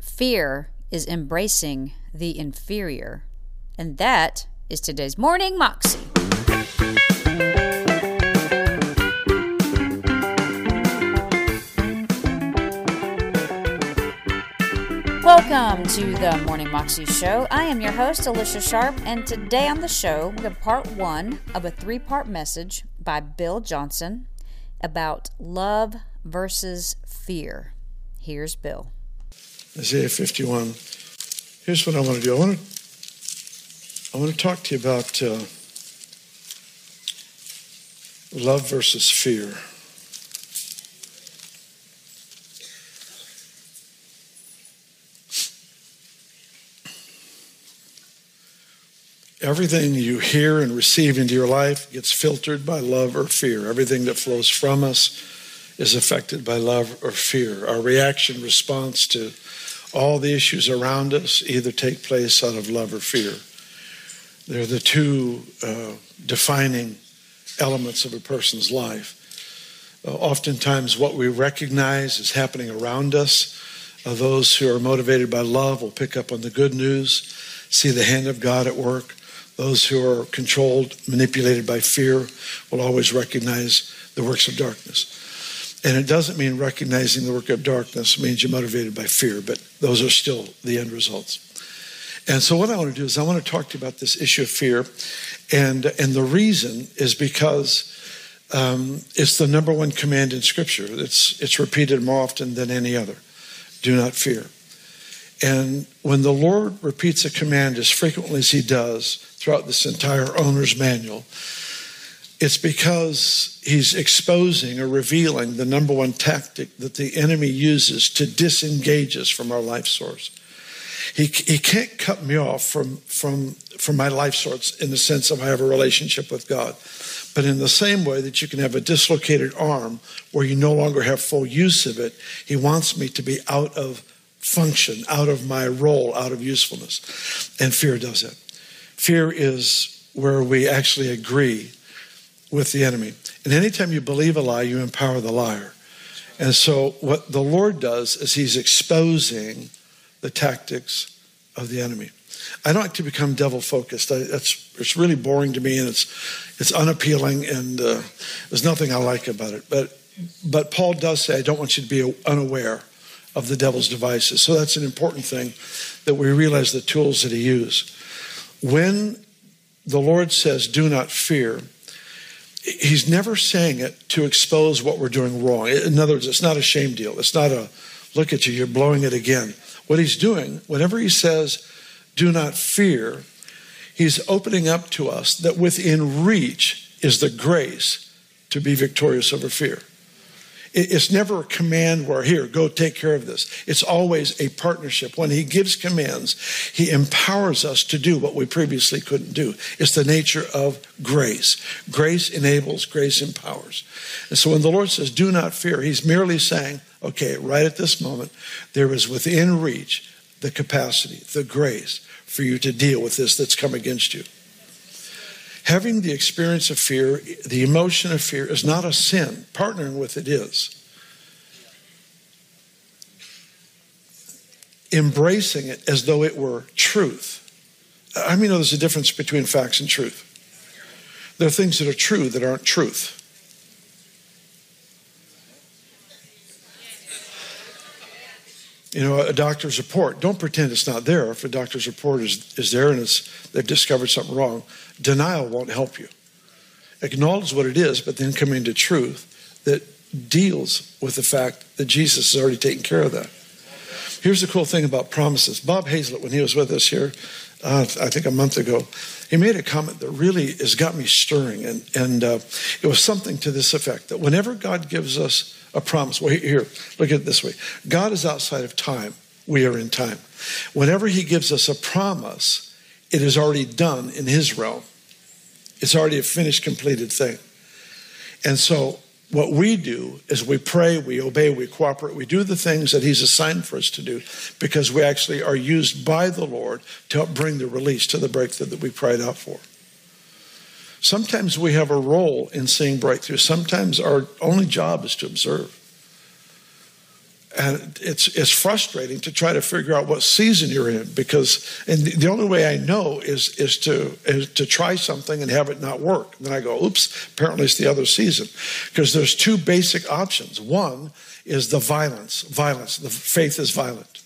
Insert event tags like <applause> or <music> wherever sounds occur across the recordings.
fear is embracing the inferior. And that is today's Morning Moxie. Welcome to the Morning Moxie Show. I am your host, Alicia Sharp, and today on the show, we have part one of a three part message by Bill Johnson about love versus fear. Here's Bill. Isaiah 51. Here's what I want to do. I want to, I want to talk to you about uh, love versus fear. Everything you hear and receive into your life gets filtered by love or fear. Everything that flows from us is affected by love or fear. Our reaction, response to all the issues around us either take place out of love or fear. They're the two uh, defining elements of a person's life. Uh, oftentimes, what we recognize is happening around us. Uh, those who are motivated by love will pick up on the good news, see the hand of God at work. Those who are controlled, manipulated by fear, will always recognize the works of darkness. And it doesn't mean recognizing the work of darkness, it means you're motivated by fear, but those are still the end results. And so, what I want to do is, I want to talk to you about this issue of fear. And, and the reason is because um, it's the number one command in Scripture. It's, it's repeated more often than any other do not fear. And when the Lord repeats a command as frequently as He does throughout this entire owner's manual, it's because He's exposing or revealing the number one tactic that the enemy uses to disengage us from our life source. He, he can't cut me off from, from, from my life source in the sense of I have a relationship with God. But in the same way that you can have a dislocated arm where you no longer have full use of it, He wants me to be out of function, out of my role, out of usefulness. And fear does it. Fear is where we actually agree with the enemy. And anytime you believe a lie, you empower the liar. And so, what the Lord does is He's exposing the tactics of the enemy. I don't like to become devil focused. That's it's really boring to me, and it's it's unappealing, and uh, there's nothing I like about it. But but Paul does say, I don't want you to be unaware of the devil's devices. So that's an important thing that we realize the tools that he used. When the Lord says, "Do not fear," He's never saying it to expose what we're doing wrong. In other words, it's not a shame deal. It's not a look at you, you're blowing it again. What he's doing, whenever he says, do not fear, he's opening up to us that within reach is the grace to be victorious over fear. It's never a command where, here, go take care of this. It's always a partnership. When He gives commands, He empowers us to do what we previously couldn't do. It's the nature of grace. Grace enables, grace empowers. And so when the Lord says, do not fear, He's merely saying, okay, right at this moment, there is within reach the capacity, the grace for you to deal with this that's come against you. Having the experience of fear, the emotion of fear, is not a sin. Partnering with it is. Embracing it as though it were truth. I mean, there's a difference between facts and truth. There are things that are true that aren't truth. You know, a doctor's report. Don't pretend it's not there. If a doctor's report is, is there and it's, they've discovered something wrong, denial won't help you. Acknowledge what it is, but then come into truth that deals with the fact that Jesus has already taken care of that. Here's the cool thing about promises. Bob Hazlett, when he was with us here, uh, I think a month ago, he made a comment that really has got me stirring. And, and uh, it was something to this effect that whenever God gives us a promise. Well, here, look at it this way God is outside of time, we are in time. Whenever He gives us a promise, it is already done in His realm, it's already a finished, completed thing. And so, what we do is we pray, we obey, we cooperate, we do the things that He's assigned for us to do because we actually are used by the Lord to help bring the release to the breakthrough that we cried out for. Sometimes we have a role in seeing breakthrough. Sometimes our only job is to observe. and it's it's frustrating to try to figure out what season you're in because and the, only way I know is is to is to try something and have it not work. Then I go, oops, apparently it's the other season. Because there's two basic options. One is the violence. Violence. The faith is violent.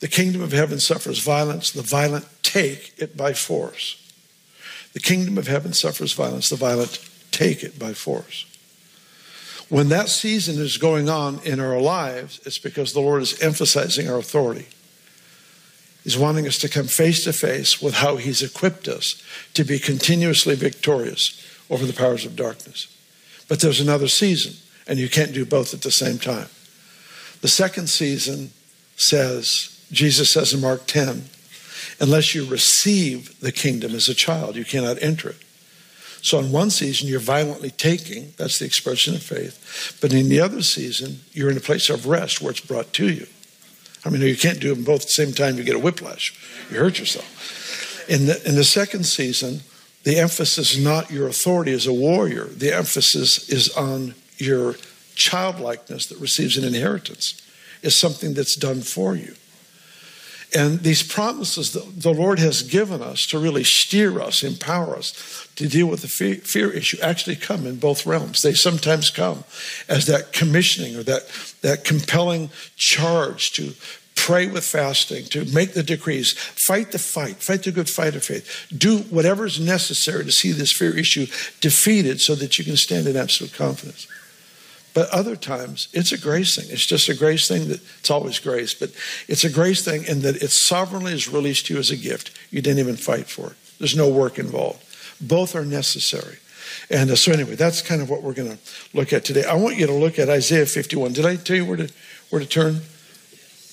The kingdom of heaven suffers violence, the violent take it by force. The kingdom of heaven suffers violence, the violent take it by force. When that season is going on in our lives, it's because the Lord is emphasizing our authority. He's wanting us to come face to face with how He's equipped us to be continuously victorious over the powers of darkness. But there's another season, and you can't do both at the same time. The second season says, Jesus says in Mark 10, unless you receive the kingdom as a child, you cannot enter it. So in one season, you're violently taking, that's the expression of faith. But in the other season, you're in a place of rest where it's brought to you. I mean, you can't do them both at the same time, you get a whiplash. You hurt yourself. In the, in the second season, the emphasis is not your authority as a warrior, the emphasis is on your childlikeness that receives an inheritance, is something that's done for you. And these promises that the Lord has given us to really steer us, empower us to deal with the fear, issue actually come in both realms. They sometimes come as that commissioning or that, that compelling charge to pray with fasting, to make the decrees, fight the fight, fight the good fight of faith, do whatever is necessary to see this fear issue defeated so that you can stand in absolute confidence. But other times, it's a grace thing. It's just a grace thing that it's always grace, but it's a grace thing in that it sovereignly is released to you as a gift. You didn't even fight for it, there's no work involved. Both are necessary. And uh, so, anyway, that's kind of what we're going to look at today. I want you to look at Isaiah 51. Did I tell you where to, where to turn?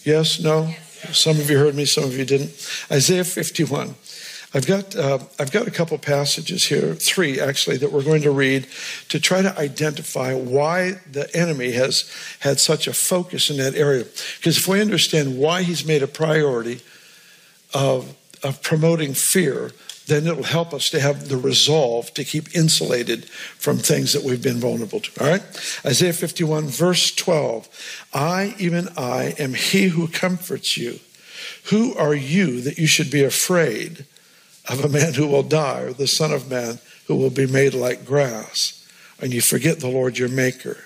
Yes? No? Some of you heard me, some of you didn't. Isaiah 51. I've got, uh, I've got a couple passages here, three actually, that we're going to read to try to identify why the enemy has had such a focus in that area. Because if we understand why he's made a priority of, of promoting fear, then it'll help us to have the resolve to keep insulated from things that we've been vulnerable to. All right? Isaiah 51, verse 12. I, even I, am he who comforts you. Who are you that you should be afraid? Of a man who will die, or the Son of Man who will be made like grass, and you forget the Lord your Maker,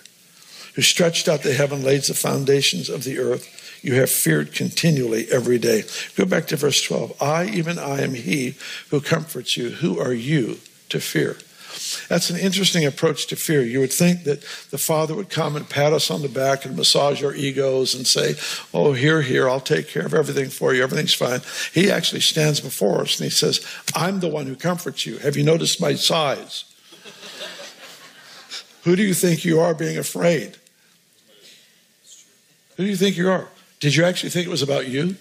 who stretched out the heaven, lays the foundations of the earth. You have feared continually every day. Go back to verse 12. I, even I, am he who comforts you. Who are you to fear? That's an interesting approach to fear. You would think that the Father would come and pat us on the back and massage our egos and say, Oh, here, here, I'll take care of everything for you. Everything's fine. He actually stands before us and he says, I'm the one who comforts you. Have you noticed my size? <laughs> Who do you think you are being afraid? Who do you think you are? Did you actually think it was about you?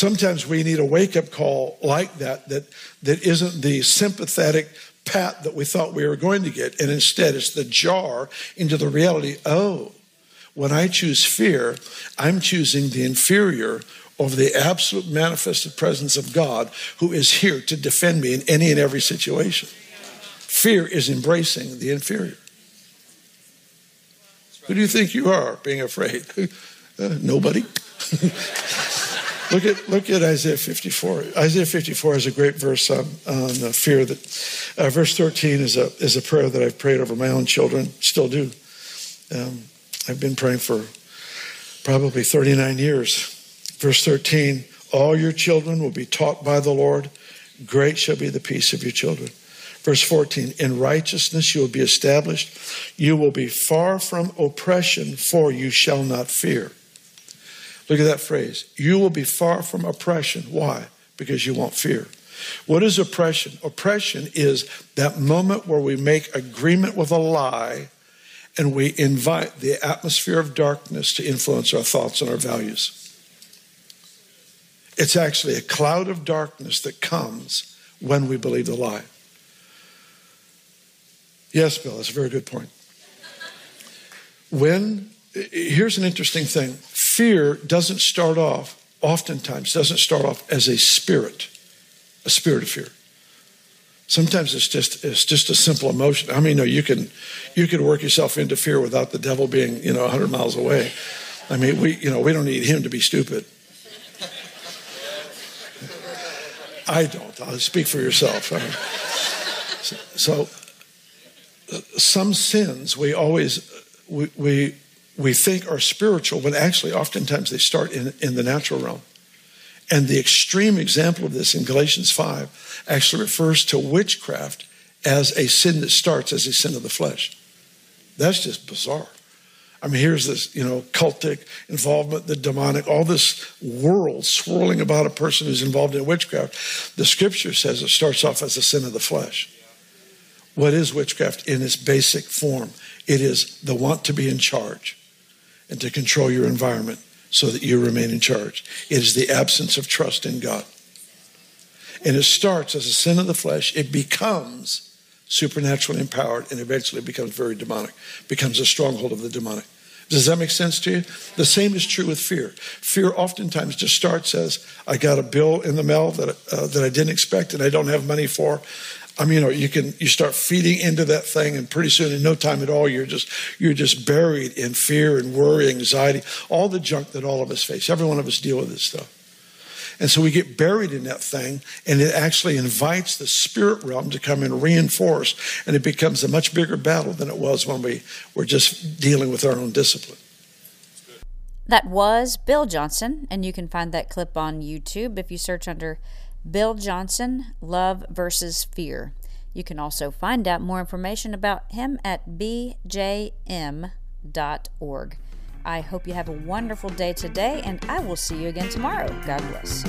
Sometimes we need a wake up call like that, that, that isn't the sympathetic pat that we thought we were going to get. And instead, it's the jar into the reality oh, when I choose fear, I'm choosing the inferior over the absolute manifested presence of God who is here to defend me in any and every situation. Fear is embracing the inferior. Who do you think you are being afraid? <laughs> Uh, nobody. <laughs> Look at look at Isaiah 54. Isaiah 54 is a great verse on, on fear. That uh, verse 13 is a is a prayer that I've prayed over my own children. Still do. Um, I've been praying for probably 39 years. Verse 13: All your children will be taught by the Lord. Great shall be the peace of your children. Verse 14, in righteousness you will be established. You will be far from oppression, for you shall not fear. Look at that phrase. You will be far from oppression. Why? Because you won't fear. What is oppression? Oppression is that moment where we make agreement with a lie and we invite the atmosphere of darkness to influence our thoughts and our values. It's actually a cloud of darkness that comes when we believe the lie. Yes, Bill, that's a very good point. When, here's an interesting thing fear doesn't start off, oftentimes, doesn't start off as a spirit, a spirit of fear. Sometimes it's just it's just a simple emotion. I mean, no, you can you can work yourself into fear without the devil being you know 100 miles away. I mean, we you know we don't need him to be stupid. I don't. I'll speak for yourself. I mean, so, so, some sins we always we, we we think are spiritual, but actually oftentimes they start in, in the natural realm. And the extreme example of this in Galatians 5 actually refers to witchcraft as a sin that starts as a sin of the flesh. That's just bizarre. I mean, here's this, you know, cultic involvement, the demonic, all this world swirling about a person who's involved in witchcraft. The scripture says it starts off as a sin of the flesh. What is witchcraft in its basic form? It is the want to be in charge and to control your environment so that you remain in charge. It is the absence of trust in God. And it starts as a sin of the flesh, it becomes supernaturally empowered, and eventually becomes very demonic, becomes a stronghold of the demonic. Does that make sense to you? The same is true with fear. Fear oftentimes just starts as I got a bill in the mail that uh, that I didn't expect and I don't have money for. I mean, you know, you can you start feeding into that thing, and pretty soon, in no time at all, you're just you're just buried in fear and worry, anxiety, all the junk that all of us face. Every one of us deal with this stuff. And so we get buried in that thing, and it actually invites the spirit realm to come and reinforce, and it becomes a much bigger battle than it was when we were just dealing with our own discipline. That was Bill Johnson, and you can find that clip on YouTube if you search under Bill Johnson, Love versus Fear. You can also find out more information about him at bjm.org. I hope you have a wonderful day today, and I will see you again tomorrow. God bless.